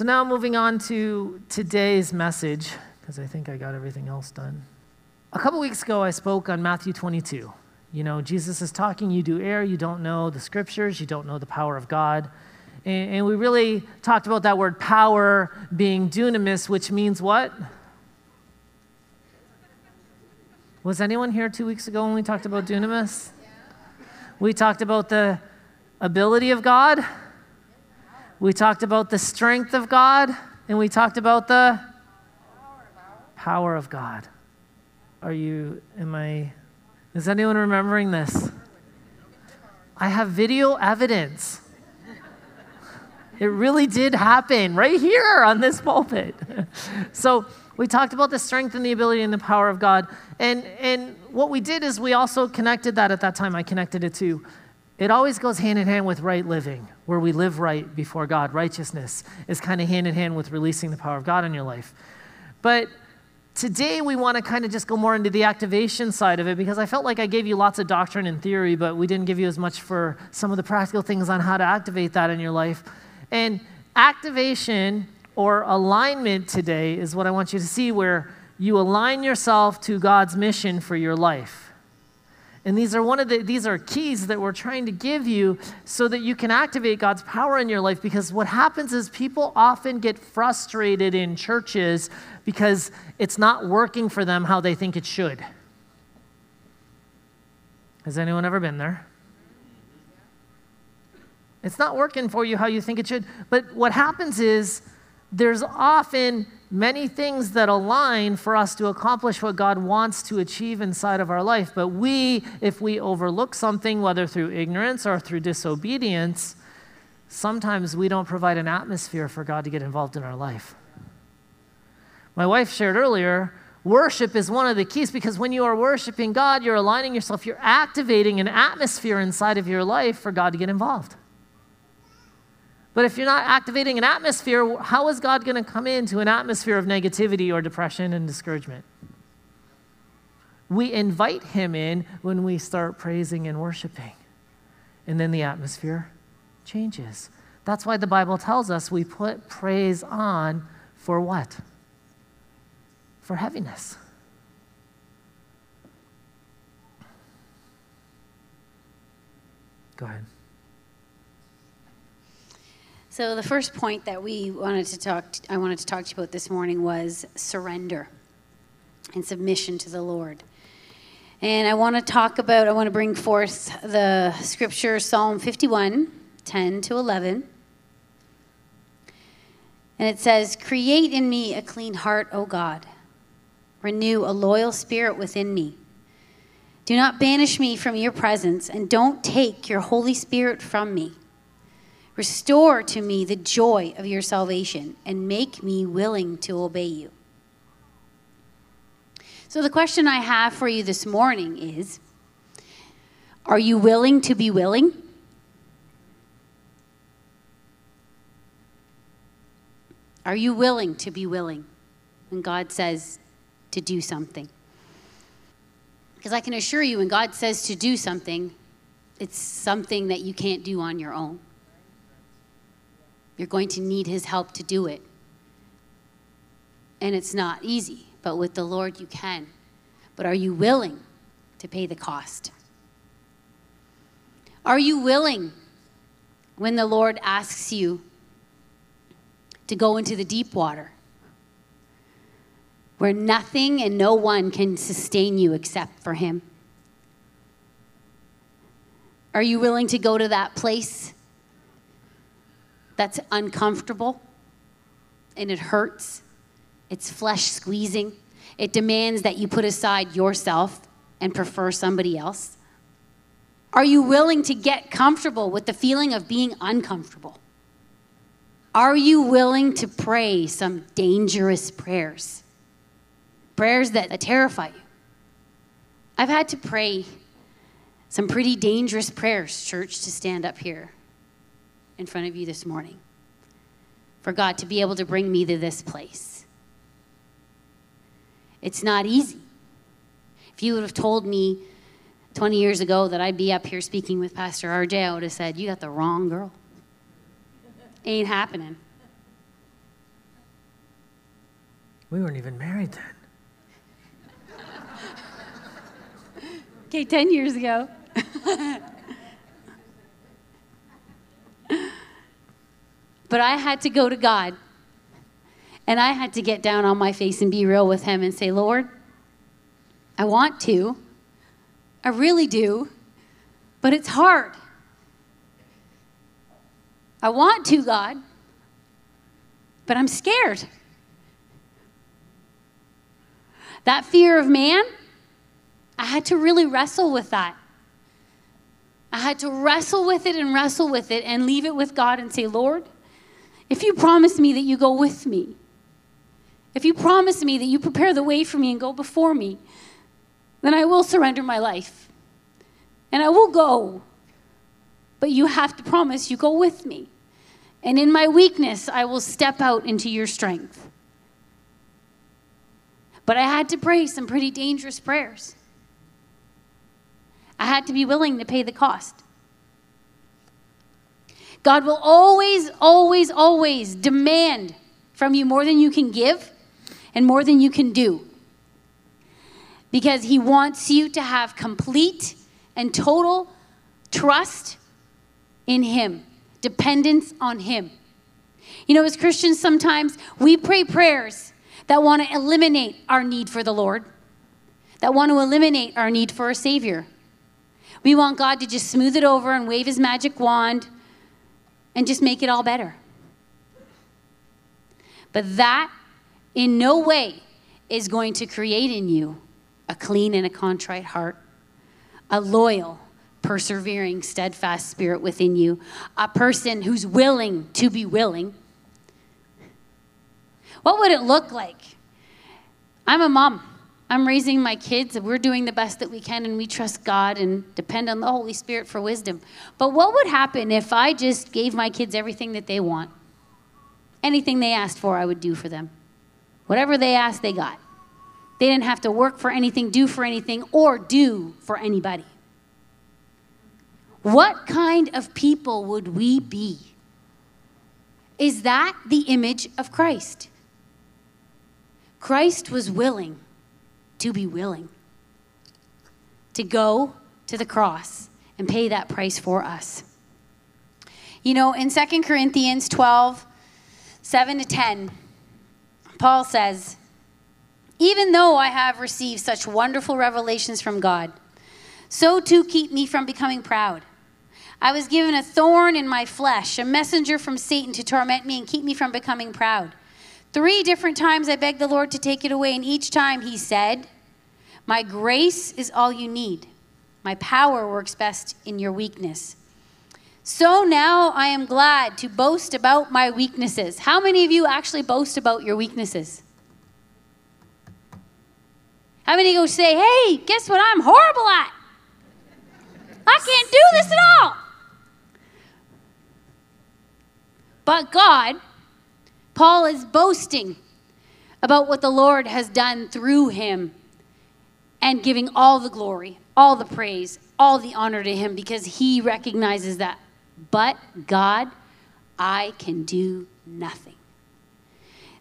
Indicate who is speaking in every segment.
Speaker 1: So now moving on to today's message, because I think I got everything else done. A couple weeks ago, I spoke on Matthew 22. You know, Jesus is talking, you do err, you don't know the scriptures, you don't know the power of God. And, and we really talked about that word power being dunamis, which means what? Was anyone here two weeks ago when we talked about dunamis? We talked about the ability of God, we talked about the strength of God, and we talked about the power of God. Are you, am I, is anyone remembering this? I have video evidence. It really did happen right here on this pulpit. so, we talked about the strength and the ability and the power of God. And, and what we did is we also connected that at that time. I connected it to it always goes hand in hand with right living, where we live right before God. Righteousness is kind of hand in hand with releasing the power of God in your life. But today we want to kind of just go more into the activation side of it because I felt like I gave you lots of doctrine and theory, but we didn't give you as much for some of the practical things on how to activate that in your life. And activation or alignment today is what I want you to see, where you align yourself to God's mission for your life. And these are one of the these are keys that we're trying to give you so that you can activate God's power in your life because what happens is people often get frustrated in churches because it's not working for them how they think it should. Has anyone ever been there? It's not working for you how you think it should. But what happens is there's often many things that align for us to accomplish what God wants to achieve inside of our life. But we, if we overlook something, whether through ignorance or through disobedience, sometimes we don't provide an atmosphere for God to get involved in our life. My wife shared earlier, worship is one of the keys because when you are worshiping God, you're aligning yourself, you're activating an atmosphere inside of your life for God to get involved. But if you're not activating an atmosphere, how is God going to come into an atmosphere of negativity or depression and discouragement? We invite Him in when we start praising and worshiping. And then the atmosphere changes. That's why the Bible tells us we put praise on for what? For heaviness. Go ahead.
Speaker 2: So the first point that we wanted to talk, I wanted to talk to you about this morning was surrender and submission to the Lord. And I want to talk about, I want to bring forth the scripture, Psalm 51, 10 to 11. And it says, Create in me a clean heart, O God. Renew a loyal spirit within me. Do not banish me from your presence, and don't take your Holy Spirit from me. Restore to me the joy of your salvation and make me willing to obey you. So, the question I have for you this morning is Are you willing to be willing? Are you willing to be willing when God says to do something? Because I can assure you, when God says to do something, it's something that you can't do on your own. You're going to need His help to do it. And it's not easy, but with the Lord you can. But are you willing to pay the cost? Are you willing when the Lord asks you to go into the deep water where nothing and no one can sustain you except for Him? Are you willing to go to that place that's uncomfortable and it hurts. It's flesh squeezing. It demands that you put aside yourself and prefer somebody else. Are you willing to get comfortable with the feeling of being uncomfortable? Are you willing to pray some dangerous prayers? Prayers that, terrify you. I've had to pray some pretty dangerous prayers, church, to stand up here in front of you this morning for God to be able to bring me to this place. It's not easy. If you would have told me 20 years ago that I'd be up here speaking with Pastor RJ, I would have said, You got the wrong girl. Ain't happening.
Speaker 1: We weren't even married then.
Speaker 2: Okay, 10 years ago. but I had to go to God and I had to get down on my face and be real with Him and say, Lord, I want to. I really do. But it's hard. I want to, God, but I'm scared. That fear of man, I had to really wrestle with that. I had to wrestle with it and wrestle with it and leave it with God and say, Lord, if you promise me that you go with me, if you promise me that you prepare the way for me and go before me, then I will surrender my life. And I will go. But you have to promise you go with me. And in my weakness, I will step out into your strength. But I had to pray some pretty dangerous prayers. I had to be willing to pay the cost. God will always, always, always demand from you more than you can give and more than you can do. Because He wants you to have complete and total trust in Him, dependence on Him. You know, as Christians, sometimes we pray prayers that want to eliminate our need for the Lord, that want to eliminate our need for a Savior. We want God to just smooth it over and wave his magic wand and just make it all better. But that in no way is going to create in you a clean and a contrite heart, a loyal, persevering, steadfast spirit within you, a person who's willing to be willing. What would it look like? I'm a mom. I'm raising my kids, and we're doing the best that we can, and we trust God and depend on the Holy Spirit for wisdom. But what would happen if I just gave my kids everything that they want? Anything they asked for, I would do for them. Whatever they asked, they got. They didn't have to work for anything, do for anything, or do for anybody. What kind of people would we be? Is that the image of Christ? Christ was willing to be willing to go to the cross and pay that price for us. You know, in 2 Corinthians 12, 7 to 10, Paul says, Even though I have received such wonderful revelations from God, so too keep me from becoming proud. I was given a thorn in my flesh, a messenger from Satan to torment me and keep me from becoming proud. Three different times I begged the Lord to take it away, and each time he said, My grace is all you need. My power works best in your weakness. So now I am glad to boast about my weaknesses. How many of you actually boast about your weaknesses? How many go say, Hey, guess what I'm horrible at? I can't do this at all. But God Paul is boasting about what the Lord has done through him and giving all the glory, all the praise, all the honor to him because he recognizes that. But God, I can do nothing.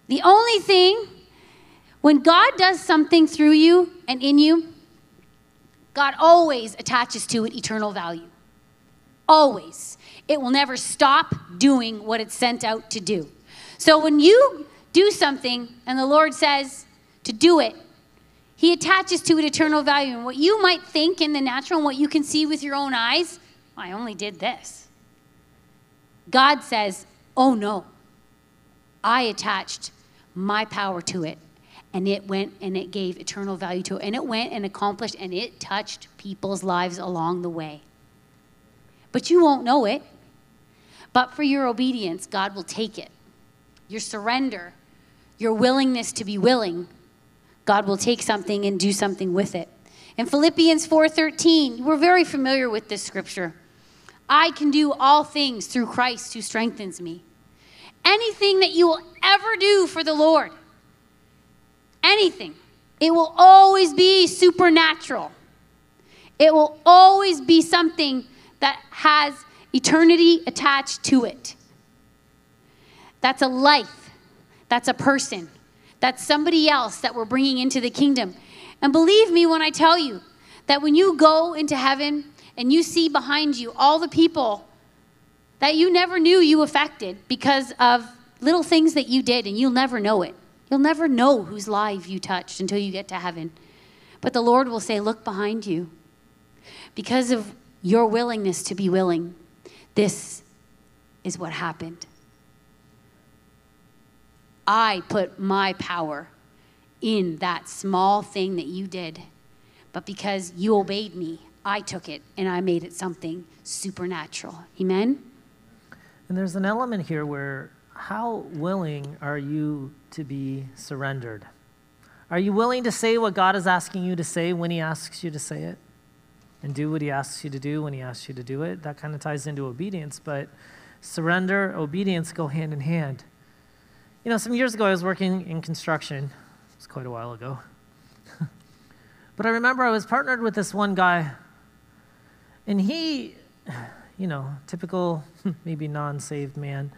Speaker 2: The only thing, when God does something through you and in you, God always attaches to it eternal value. Always. It will never stop doing what it's sent out to do. So when you do something and the Lord says to do it, He attaches to it eternal value. And what you might think in the natural and what you can see with your own eyes, I only did this. God says, Oh no, I attached my power to it. And it went and it gave eternal value to it. And it went and accomplished and it touched people's lives along the way. But you won't know it. But for your obedience, God will take it your surrender, your willingness to be willing, God will take something and do something with it. In Philippians 4:13, we're very familiar with this scripture. I can do all things through Christ who strengthens me. Anything that you will ever do for the Lord, anything, it will always be supernatural. It will always be something that has eternity attached to it. That's a life, that's a person, that's somebody else that we're bringing into the kingdom. And believe me when I tell you that when you go into heaven and you see behind you all the people that you never knew you affected because of little things that you did, and you'll never know it. You'll never know whose life you touched until you get to heaven. But the Lord will say, Look behind you. Because of your willingness to be willing, this is what happened. I put my power in that small thing that you did. But because you obeyed me, I took it and I made it something supernatural. Amen?
Speaker 1: And there's an element here where how willing are you to be surrendered? Are you willing to say what God is asking you to say when He asks you to say it? And do what He asks you to do when He asks you to do it? That kind of ties into obedience, but surrender, obedience go hand in hand. You know, some years ago I was working in construction, it was quite a while ago. but I remember I was partnered with this one guy, and he, you know, typical, maybe non saved man,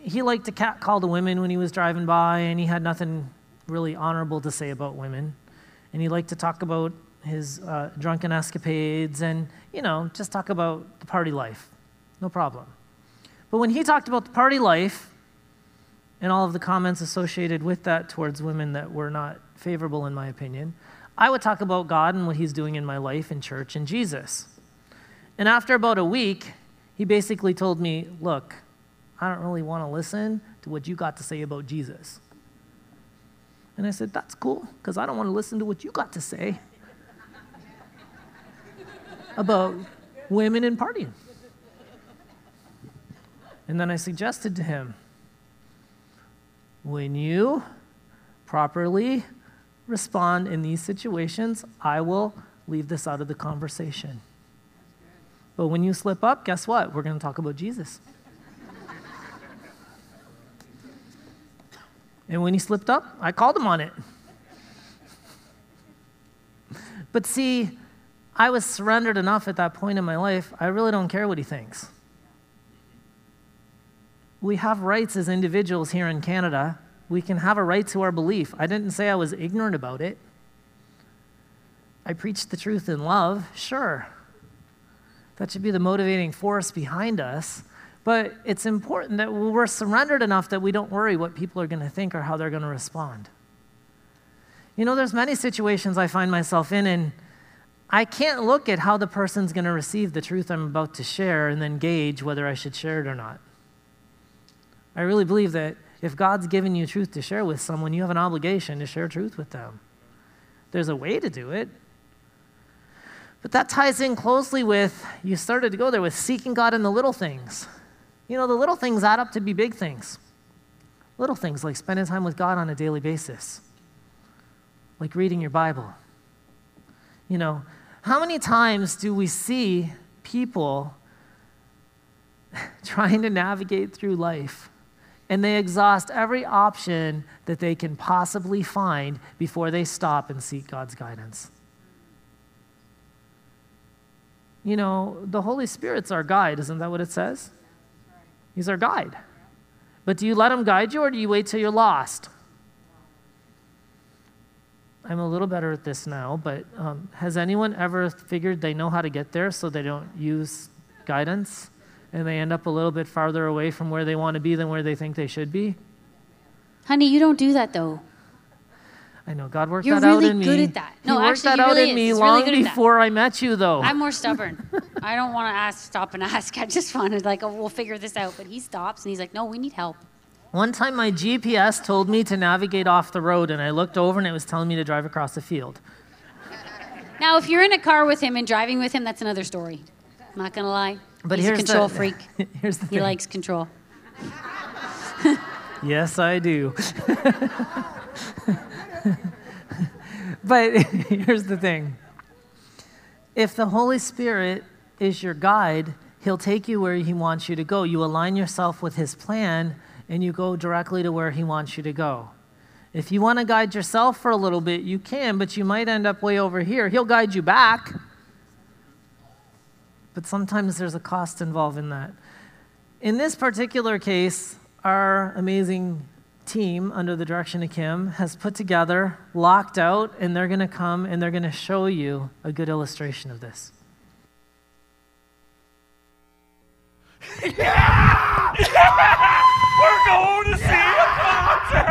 Speaker 1: he liked to catcall the women when he was driving by, and he had nothing really honorable to say about women. And he liked to talk about his uh, drunken escapades and, you know, just talk about the party life. No problem. But when he talked about the party life and all of the comments associated with that towards women that were not favorable, in my opinion, I would talk about God and what he's doing in my life in church and Jesus. And after about a week, he basically told me, Look, I don't really want to listen to what you got to say about Jesus. And I said, That's cool, because I don't want to listen to what you got to say about women and partying. And then I suggested to him, when you properly respond in these situations, I will leave this out of the conversation. But when you slip up, guess what? We're going to talk about Jesus. And when he slipped up, I called him on it. But see, I was surrendered enough at that point in my life, I really don't care what he thinks. We have rights as individuals here in Canada. We can have a right to our belief. I didn't say I was ignorant about it. I preached the truth in love, sure. That should be the motivating force behind us. But it's important that we're surrendered enough that we don't worry what people are going to think or how they're going to respond. You know, there's many situations I find myself in, and I can't look at how the person's going to receive the truth I'm about to share and then gauge whether I should share it or not. I really believe that if God's given you truth to share with someone, you have an obligation to share truth with them. There's a way to do it, but that ties in closely with, you started to go there with seeking God in the little things. You know, the little things add up to be big things. Little things like spending time with God on a daily basis, like reading your Bible. You know, how many times do we see people trying to navigate through life and they exhaust every option that they can possibly find before they stop and seek God's guidance? You know, the Holy Spirit's our guide, isn't that what it says? He's our guide. But do you let him guide you or do you wait till you're lost? I'm a little better at this now, but um, has anyone ever figured they know how to get there so they don't use guidance and they end up a little bit farther away from where they want to be than where they think they should be?
Speaker 2: Honey, you don't do that though.
Speaker 1: I know God worked
Speaker 2: You're
Speaker 1: that
Speaker 2: really
Speaker 1: out in me.
Speaker 2: You're really good at that. No,
Speaker 1: he worked
Speaker 2: actually,
Speaker 1: that out
Speaker 2: really
Speaker 1: in me
Speaker 2: really
Speaker 1: long
Speaker 2: good at that.
Speaker 1: before I met you, though.
Speaker 2: I'm more stubborn. I don't want to ask, stop and ask. I just wanted like, oh, we'll figure this out. But he stops and he's like, no, we need help.
Speaker 1: One time, my GPS told me to navigate off the road, and I looked over and it was telling me to drive across the field.
Speaker 2: Now, if you're in a car with him and driving with him, that's another story. I'm not gonna lie.
Speaker 1: But
Speaker 2: he's
Speaker 1: here's
Speaker 2: a control
Speaker 1: the,
Speaker 2: freak.
Speaker 1: Here's the
Speaker 2: He
Speaker 1: thing.
Speaker 2: likes control.
Speaker 1: Yes, I do. but here's the thing if the Holy Spirit is your guide, He'll take you where He wants you to go. You align yourself with His plan and you go directly to where He wants you to go. If you want to guide yourself for a little bit, you can, but you might end up way over here. He'll guide you back. But sometimes there's a cost involved in that. In this particular case, our amazing team, under the direction of Kim, has put together, locked out, and they're going to come and they're going to show you a good illustration of this.
Speaker 3: yeah! yeah! We're going to see a concert!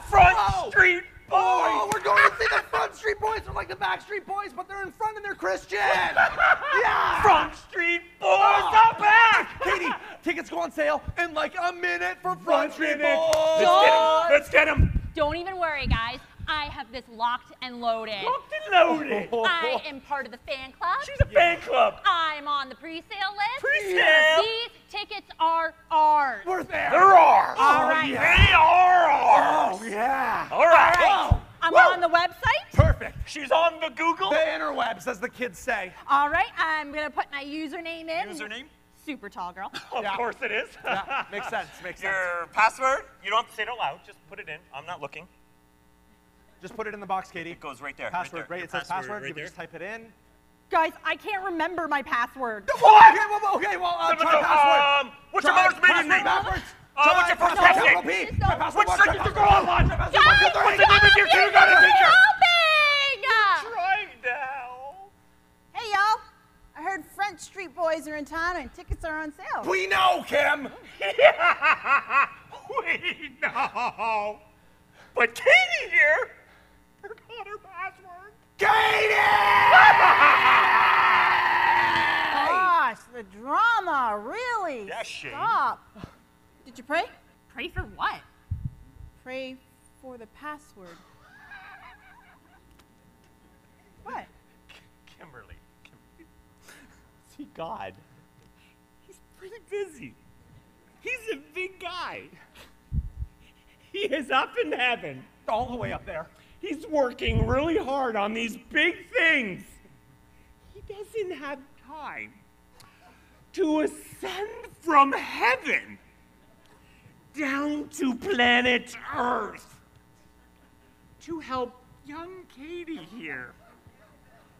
Speaker 3: Front Street Boys!
Speaker 4: Oh, we're going to see the Front Street Boys. They're like the Backstreet Boys, but they're in front and they're Christian. yeah.
Speaker 3: Front Street Boys ah. are back!
Speaker 4: Katie, tickets go on sale in like a minute for Front Street
Speaker 3: minute.
Speaker 4: Boys.
Speaker 3: Let's get him! Let's get him!
Speaker 5: Don't even worry, guys. I have this locked and loaded.
Speaker 3: Locked and loaded!
Speaker 5: I am part of the fan club.
Speaker 3: She's a fan club!
Speaker 5: I'm on the pre-sale list.
Speaker 3: Pre-sale?
Speaker 5: These tickets are ours.
Speaker 4: We're there.
Speaker 3: There are!
Speaker 5: Oh, All right.
Speaker 3: They are ours!
Speaker 4: Oh, yeah.
Speaker 3: All right!
Speaker 4: Whoa.
Speaker 5: I'm
Speaker 4: Whoa.
Speaker 5: on the website.
Speaker 4: Perfect.
Speaker 3: She's on the Google.
Speaker 4: The interwebs, as the kids say.
Speaker 5: All right, I'm gonna put my username in.
Speaker 3: Username?
Speaker 5: Super tall girl.
Speaker 3: Of
Speaker 4: Yeah.
Speaker 3: course it is.
Speaker 4: Yeah, makes sense. Makes sense.
Speaker 3: Your password? You don't have to say it out loud. Just put it in. I'm not looking.
Speaker 4: Just put it in the box, Katie.
Speaker 3: It goes right there.
Speaker 4: Password,
Speaker 3: right
Speaker 4: right?
Speaker 3: there.
Speaker 4: It says password.
Speaker 3: right
Speaker 4: you
Speaker 3: there.
Speaker 4: can just type it in.
Speaker 5: Guys, I can't remember my password.
Speaker 4: What? Okay, well, well, okay, well, uh,
Speaker 3: No, no,
Speaker 4: try
Speaker 3: no,
Speaker 4: password.
Speaker 3: um, what's
Speaker 4: Try
Speaker 3: your mother's maiden name?
Speaker 4: Backwards.
Speaker 3: Uh,
Speaker 4: Try
Speaker 3: what's your first
Speaker 4: password,
Speaker 3: name?
Speaker 4: capital P.
Speaker 5: Just
Speaker 4: Try
Speaker 5: don't-
Speaker 4: password
Speaker 3: What
Speaker 4: one,
Speaker 3: you go
Speaker 4: one,
Speaker 3: on?
Speaker 5: Guys,
Speaker 4: one, two, three.
Speaker 3: What's the name of your kindergarten teacher?
Speaker 5: Helping!
Speaker 3: Trying now.
Speaker 6: Hey y'all! I heard Front Street Boys are in town and tickets are on sale.
Speaker 4: We know, Kim.
Speaker 3: we know. But Katie here forgot her password.
Speaker 4: Katie!
Speaker 6: Gosh, the drama, really?
Speaker 3: Yeah, Shane.
Speaker 6: Stop. Did you pray?
Speaker 5: Pray for what?
Speaker 6: Pray for the password. What?
Speaker 3: Kimberly. Kimberly. See, God, he's pretty busy. He's a big guy. He is up in heaven.
Speaker 4: All the way up there.
Speaker 3: He's working really hard on these big things. He doesn't have time to ascend from heaven down to planet Earth to help young Katie here,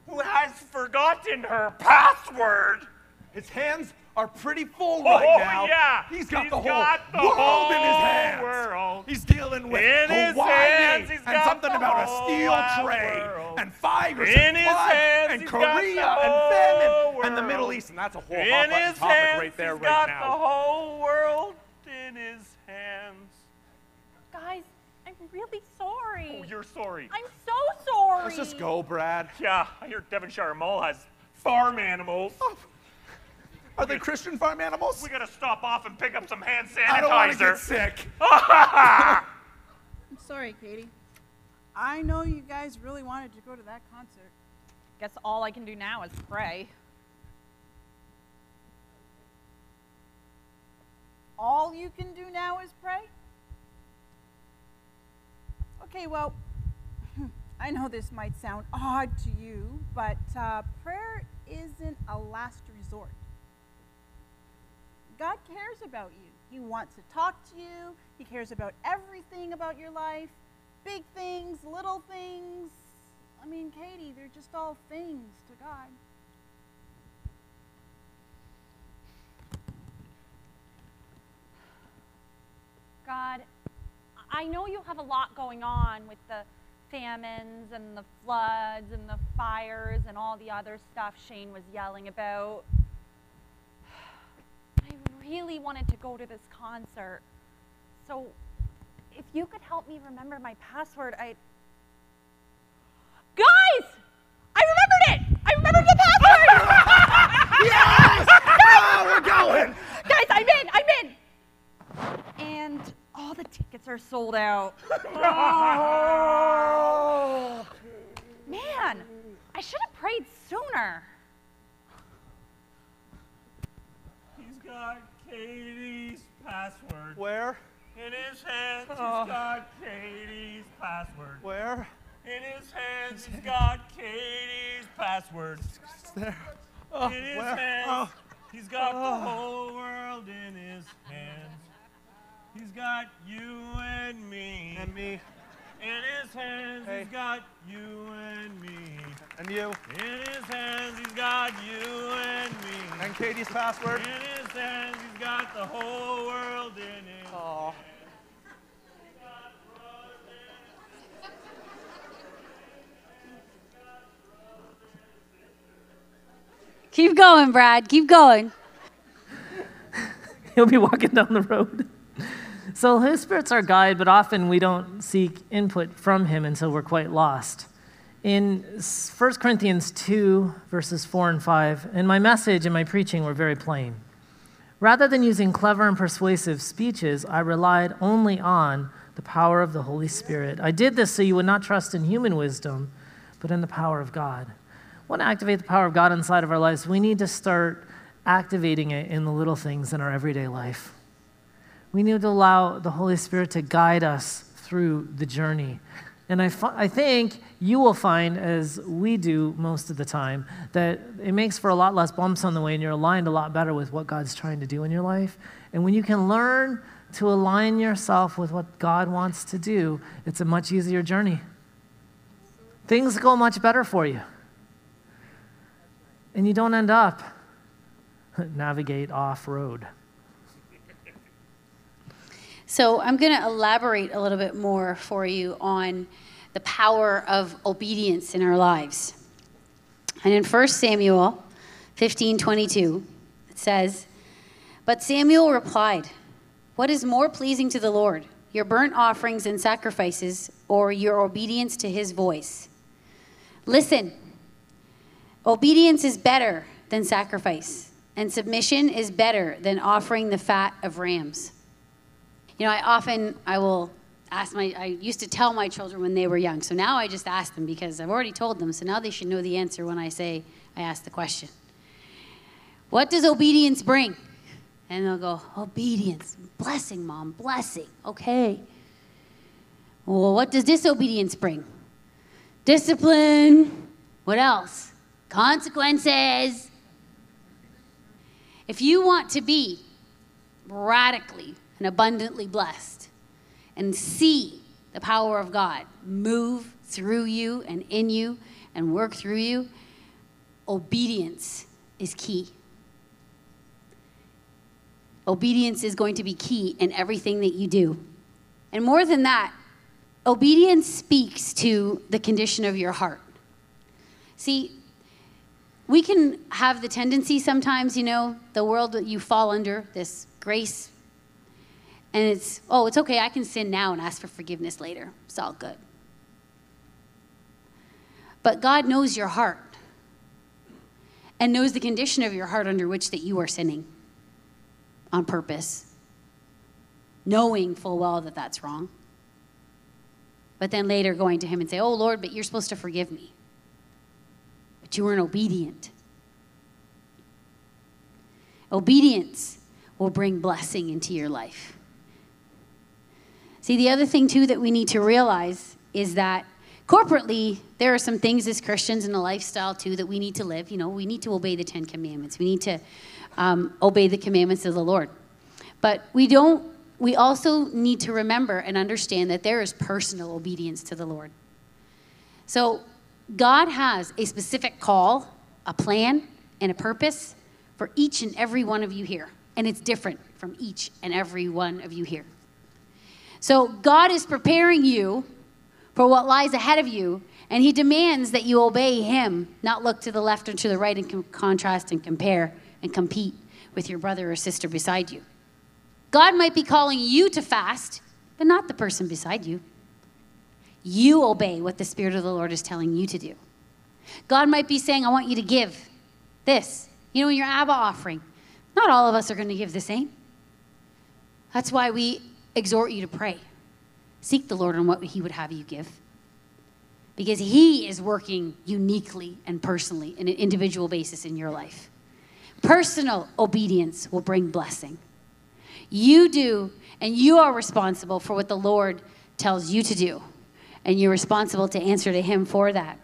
Speaker 3: who has forgotten her password.
Speaker 4: His hands are pretty full oh, right
Speaker 3: Oh,
Speaker 4: now.
Speaker 3: yeah.
Speaker 4: He's got
Speaker 3: He's
Speaker 4: the whole
Speaker 3: got the
Speaker 4: world in his hands.
Speaker 3: world.
Speaker 4: He's dealing with
Speaker 3: In his
Speaker 4: Hawaii
Speaker 3: hands, he's
Speaker 4: and something about a steel trade
Speaker 3: world.
Speaker 4: and fires
Speaker 3: In
Speaker 4: and flood
Speaker 3: hands,
Speaker 4: and
Speaker 3: he's got the
Speaker 4: Korea and famine and the Middle. East, and that's a whole
Speaker 3: In
Speaker 4: hot button
Speaker 3: his
Speaker 4: topic
Speaker 3: hands,
Speaker 4: right there,
Speaker 3: he's
Speaker 4: right
Speaker 3: got
Speaker 4: now.
Speaker 3: the whole world in his hands.
Speaker 5: Guys, I'm really sorry.
Speaker 3: Oh, you're sorry.
Speaker 5: I'm so sorry.
Speaker 4: Let's just go, Brad.
Speaker 3: Yeah, I hear Devonshire Mall has farm animals. Oh.
Speaker 4: Are they Christian farm animals?
Speaker 3: We gotta stop off and pick up some hand sanitizer.
Speaker 4: I don't want to get sick.
Speaker 6: I'm sorry, Katie. I know you guys really wanted to go to that concert.
Speaker 5: Guess all I can do now is pray.
Speaker 6: All you can do now is pray? Okay, well, I know this might sound odd to you, but uh, prayer isn't a last resort. God cares about you. He wants to talk to you. He cares about everything about your life big things, little things. I mean, Katie, they're just all things to God.
Speaker 5: God, I know you have a lot going on with the famines and the floods and the fires and all the other stuff Shane was yelling about. I really wanted to go to this concert. So if you could help me remember my password, I. Guys! I remembered it! I remembered the password!
Speaker 4: Ah, we're going.
Speaker 5: Guys, I'm in! I'm in! And all the tickets are sold out. Man, I should have prayed sooner.
Speaker 3: He's got Katie's password.
Speaker 4: Where?
Speaker 3: In his hands, he's oh. got Katie's password.
Speaker 4: Where?
Speaker 3: In his hands, he's got Katie's password.
Speaker 4: There. Oh,
Speaker 3: In his oh,
Speaker 4: where?
Speaker 3: hands,
Speaker 4: Oh,
Speaker 3: he's got the oh. whole world got you and me.
Speaker 4: and me,
Speaker 3: In his hands,
Speaker 4: Hey.
Speaker 3: he's got you and me.
Speaker 4: and you,
Speaker 3: In his hands, he's got you and me.
Speaker 4: and Katie's password.
Speaker 3: In his hands, he's got the whole world in his
Speaker 4: Oh.
Speaker 2: Keep going, Brad. Keep going.
Speaker 1: He'll be walking down the road. So Holy Spirit's our guide, but often we don't seek input from him until we're quite lost. In 1 Corinthians 2, verses 4 and 5, and my message and my preaching were very plain. Rather than using clever and persuasive speeches, I relied only on the power of the Holy Spirit. I did this so you would not trust in human wisdom, but in the power of God. Want to activate the power of God inside of our lives? We need to start activating it in the little things in our everyday life. We need to allow the Holy Spirit to guide us through the journey. And I, I think you will find, as we do most of the time, that it makes for a lot less bumps on the way and you're aligned a lot better with what God's trying to do in your life. And when you can learn to align yourself with what God wants to do, it's a much easier journey. Things go much better for you. And you don't end up navigate off road.
Speaker 2: So I'm going to elaborate a little bit more for you on the power of obedience in our lives. And in 1 Samuel 15 22, it says, But Samuel replied, What is more pleasing to the Lord, your burnt offerings and sacrifices, or your obedience to his voice? Listen, obedience is better than sacrifice, and submission is better than offering the fat of rams. You know, I often I will ask my I used to tell my children when they were young. So now I just ask them because I've already told them. So now they should know the answer when I say I ask the question. What does obedience bring? And they'll go, obedience, blessing, mom, blessing. Okay. Well, what does disobedience bring? Discipline. What else? Consequences. If you want to be radically and abundantly blessed and see the power of God move through you and in you and work through you, obedience is key. Obedience is going to be key in everything that you do. And more than that, obedience speaks to the condition of your heart. See, we can have the tendency sometimes, you know, the world that you fall under, this grace and it's, oh, it's okay, I can sin now and ask for forgiveness later. It's all good. But God knows your heart and knows the condition of your heart under which that you are sinning on purpose, knowing full well that that's wrong. But then later going to Him and say, oh, Lord, but you're supposed to forgive me. But you weren't obedient. Obedience will bring blessing into your life. See, the other thing, too, that we need to realize is that corporately, there are some things as Christians in a lifestyle, too, that we need to live. You know, we need to obey the Ten Commandments, we need to um, obey the commandments of the Lord. But we don't, we also need to remember and understand that there is personal obedience to the Lord. So, God has a specific call, a plan, and a purpose for each and every one of you here. And it's different from each and every one of you here. So God is preparing you for what lies ahead of you, and He demands that you obey Him, not look to the left or to the right and com- contrast and compare and compete with your brother or sister beside you. God might be calling you to fast, but not the person beside you. You obey what the Spirit of the Lord is telling you to do. God might be saying, I want you to give this. You know, in your Abba offering, not all of us are going to give the same. That's why we exhort you to pray. Seek the Lord on what He would have you give. Because He is working uniquely and personally in an individual basis in your life. Personal obedience will bring blessing. You do, and you are responsible for what the Lord tells you to do. And you're responsible to answer to Him for that.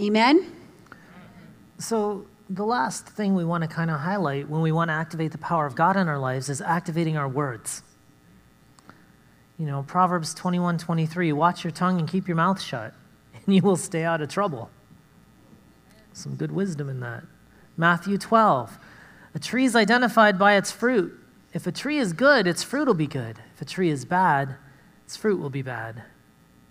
Speaker 2: Amen?
Speaker 1: So, the last thing we want to kind of highlight when we want to activate the power of God in our lives is activating our words. You know, Proverbs 21 23, watch your tongue and keep your mouth shut, and you will stay out of trouble. Some good wisdom in that. Matthew 12, a tree is identified by its fruit. If a tree is good, its fruit will be good. If a tree is bad, its fruit will be bad.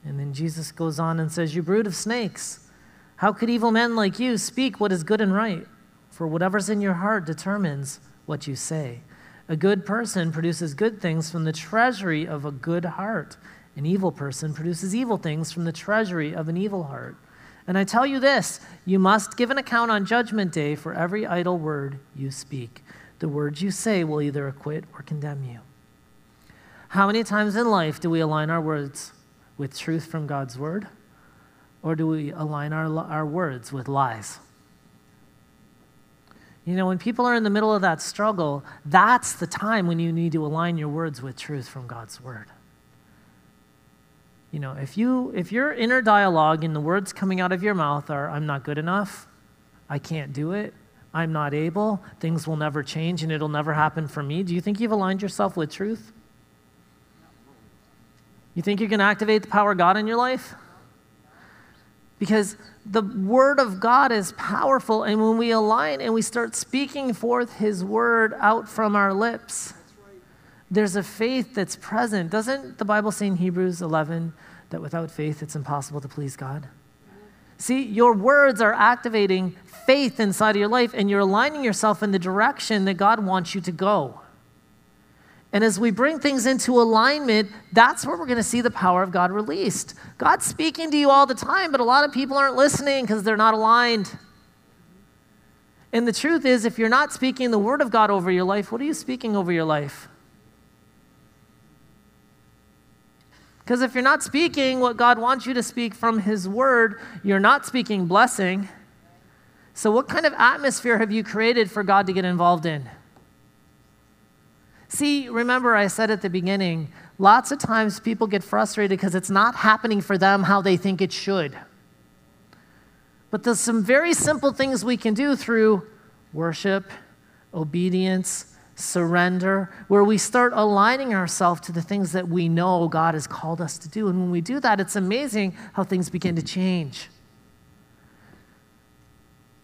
Speaker 1: And then Jesus goes on and says, You brood of snakes, how could evil men like you speak what is good and right? For whatever's in your heart determines what you say. A good person produces good things from the treasury of a good heart. An evil person produces evil things from the treasury of an evil heart. And I tell you this you must give an account on Judgment Day for every idle word you speak. The words you say will either acquit or condemn you. How many times in life do we align our words with truth from God's word? Or do we align our, our words with lies? You know, when people are in the middle of that struggle, that's the time when you need to align your words with truth from God's word. You know, if you if your inner dialogue and the words coming out of your mouth are I'm not good enough, I can't do it, I'm not able, things will never change and it'll never happen for me, do you think you've aligned yourself with truth? You think you can activate the power of God in your life? Because the word of God is powerful, and when we align and we start speaking forth his word out from our lips, there's a faith that's present. Doesn't the Bible say in Hebrews 11 that without faith it's impossible to please God? See, your words are activating faith inside of your life, and you're aligning yourself in the direction that God wants you to go. And as we bring things into alignment, that's where we're going to see the power of God released. God's speaking to you all the time, but a lot of people aren't listening because they're not aligned. And the truth is, if you're not speaking the word of God over your life, what are you speaking over your life? Because if you're not speaking what God wants you to speak from His word, you're not speaking blessing. So, what kind of atmosphere have you created for God to get involved in? See, remember I said at the beginning, lots of times people get frustrated because it's not happening for them how they think it should. But there's some very simple things we can do through worship, obedience, surrender, where we start aligning ourselves to the things that we know God has called us to do. And when we do that, it's amazing how things begin to change.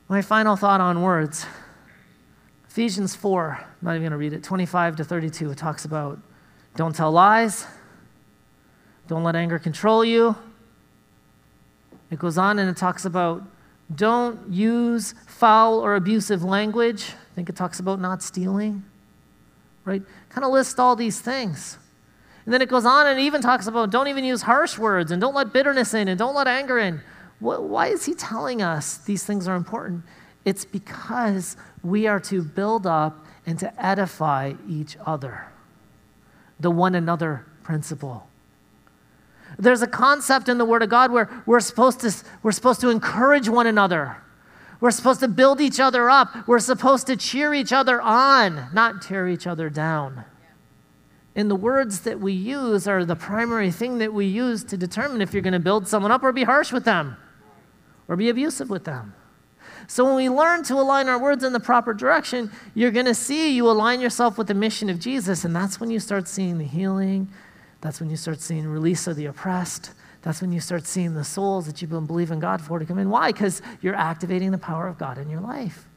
Speaker 1: My final thought on words Ephesians 4, I'm not even going to read it, 25 to 32, it talks about don't tell lies, don't let anger control you. It goes on and it talks about don't use foul or abusive language. I think it talks about not stealing, right? Kind of lists all these things. And then it goes on and even talks about don't even use harsh words and don't let bitterness in and don't let anger in. Why is he telling us these things are important? It's because we are to build up and to edify each other. The one another principle. There's a concept in the Word of God where we're supposed to, we're supposed to encourage one another. We're supposed to build each other up. We're supposed to cheer each other on, not tear each other down. And the words that we use are the primary thing that we use to determine if you're going to build someone up or be harsh with them or be abusive with them. So when we learn to align our words in the proper direction, you're going to see you align yourself with the mission of Jesus, and that's when you start seeing the healing. That's when you start seeing release of the oppressed. That's when you start seeing the souls that you've been believing God for to come in. Why? Because you're activating the power of God in your life.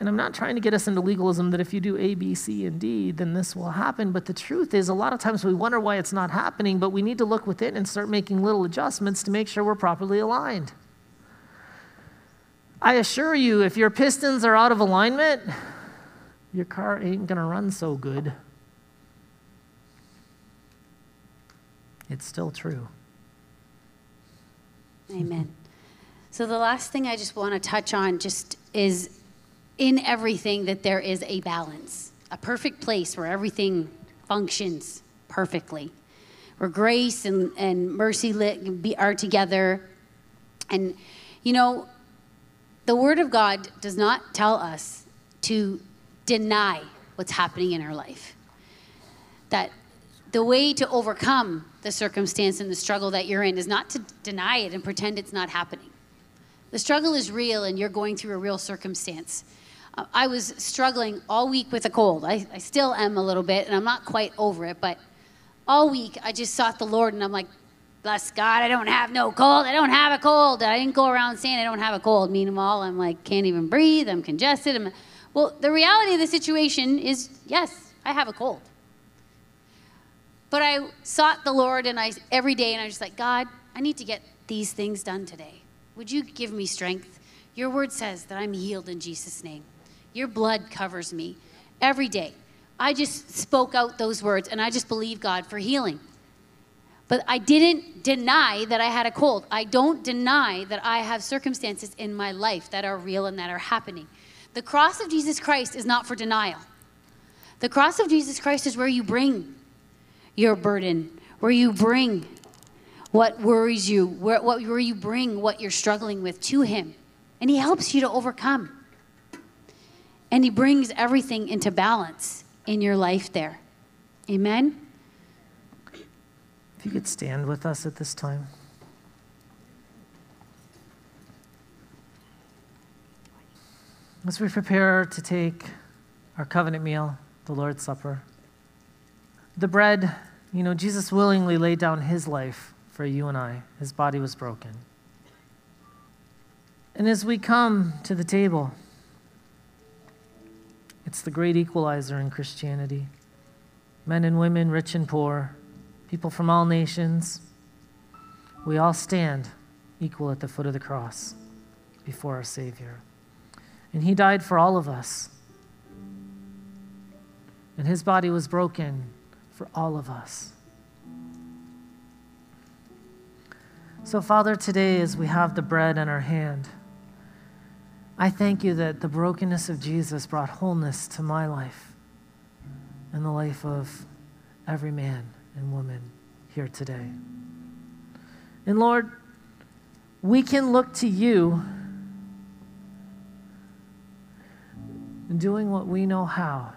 Speaker 1: And I'm not trying to get us into legalism that if you do A, B, C, and D, then this will happen. But the truth is, a lot of times we wonder why it's not happening, but we need to look within and start making little adjustments to make sure we're properly aligned. I assure you, if your pistons are out of alignment, your car ain't going to run so good. It's still true.
Speaker 2: Amen. So, the last thing I just want to touch on just is in everything that there is a balance, a perfect place where everything functions perfectly, where grace and, and mercy lit be, are together. And, you know, the Word of God does not tell us to deny what's happening in our life. That the way to overcome the circumstance and the struggle that you're in is not to deny it and pretend it's not happening. The struggle is real and you're going through a real circumstance. Uh, I was struggling all week with a cold. I, I still am a little bit and I'm not quite over it, but all week I just sought the Lord and I'm like, bless God, I don't have no cold. I don't have a cold. I didn't go around saying I don't have a cold. Meanwhile, I'm like, can't even breathe. I'm congested. I'm... Well, the reality of the situation is yes, I have a cold. But I sought the Lord and I every day and I was just like, God, I need to get these things done today. Would you give me strength? Your word says that I'm healed in Jesus' name. Your blood covers me every day. I just spoke out those words and I just believe God for healing. But I didn't deny that I had a cold. I don't deny that I have circumstances in my life that are real and that are happening. The cross of Jesus Christ is not for denial. The cross of Jesus Christ is where you bring your burden, where you bring what worries you, where, what, where you bring what you're struggling with to Him. And He helps you to overcome. And He brings everything into balance in your life there. Amen?
Speaker 1: If you could stand with us at this time. As we prepare to take our covenant meal, the Lord's Supper, the bread, you know, Jesus willingly laid down his life for you and I. His body was broken. And as we come to the table, it's the great equalizer in Christianity. Men and women, rich and poor, people from all nations, we all stand equal at the foot of the cross before our Savior. And He died for all of us. And His body was broken for all of us. So, Father, today as we have the bread in our hand, I thank you that the brokenness of Jesus brought wholeness to my life and the life of every man and woman here today. And Lord, we can look to you in doing what we know how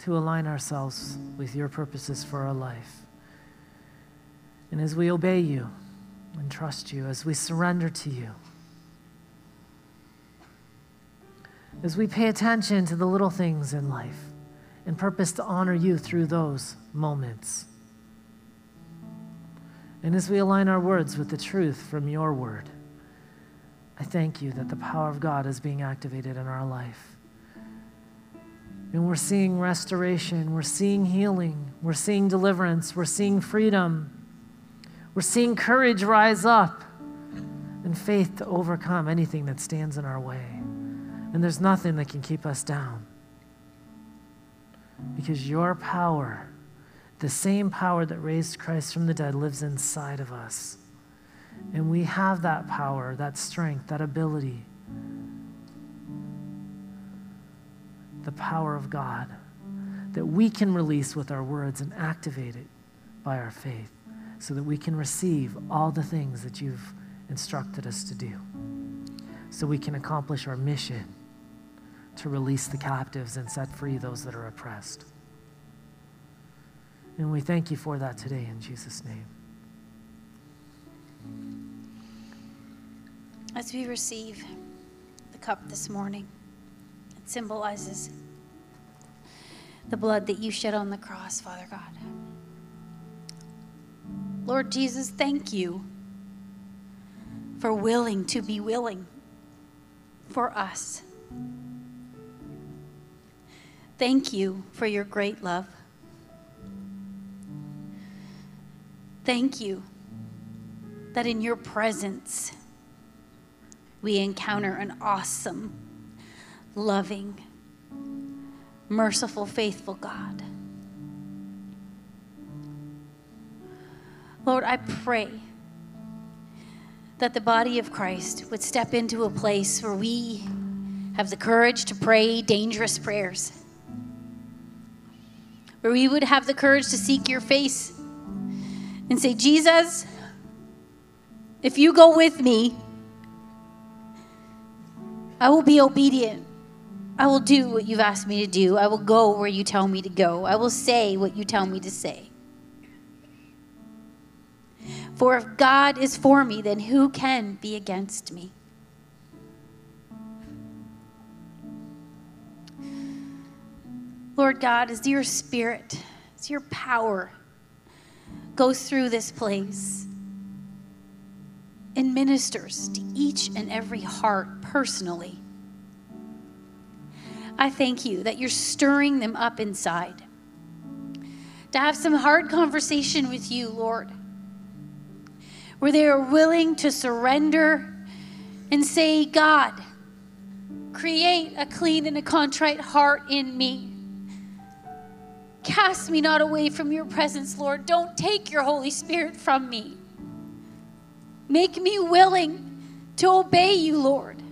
Speaker 1: to align ourselves with your purposes for our life. And as we obey you and trust you, as we surrender to you, as we pay attention to the little things in life and purpose to honor you through those moments. And as we align our words with the truth from your word, I thank you that the power of God is being activated in our life. And we're seeing restoration, we're seeing healing, we're seeing deliverance, we're seeing freedom, we're seeing courage rise up and faith to overcome anything that stands in our way. And there's nothing that can keep us down. Because your power, the same power that raised Christ from the dead, lives inside of us. And we have that power, that strength, that ability the power of God that we can release with our words and activate it by our faith so that we can receive all the things that you've instructed us to do. So we can accomplish our mission to release the captives and set free those that are oppressed. And we thank you for that today in Jesus' name.
Speaker 2: As we receive the cup this morning, it symbolizes the blood that you shed on the cross, Father God. Lord Jesus, thank you for willing to be willing for us. Thank you for your great love. Thank you that in your presence we encounter an awesome loving, merciful, faithful God. Lord, I pray that the body of Christ would step into a place where we have the courage to pray dangerous prayers, where we would have the courage to seek your face and say, Jesus, if you go with me, I will be obedient. I will do what you've asked me to do. I will go where you tell me to go. I will say what you tell me to say. For if God is for me, then who can be against me? Lord God, as your spirit, as your power goes through this place and ministers to each and every heart personally, I thank you that you're stirring them up inside to have some hard conversation with you, Lord, where they are willing to surrender and say, God, create a clean and a contrite heart in me. Cast me not away from your presence, Lord. Don't take your Holy Spirit from me. Make me willing to obey you, Lord.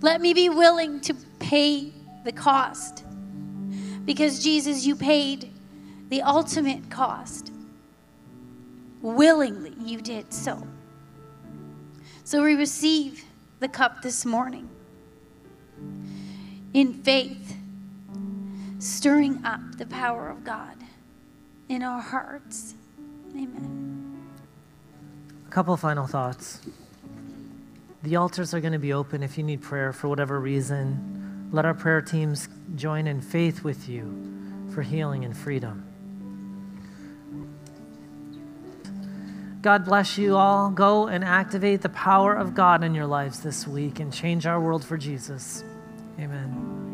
Speaker 2: Let me be willing to pay the cost. Because, Jesus, you paid the ultimate cost. Willingly, you did so. So we receive the cup this morning in faith, stirring up the power of God in our hearts. Amen.
Speaker 1: A couple final thoughts. The altars are going to be open if you need prayer for whatever reason. Let our prayer teams join in faith with you for healing and freedom. God bless you all. Go and activate the power of God in your lives this week and change our world for Jesus. Amen.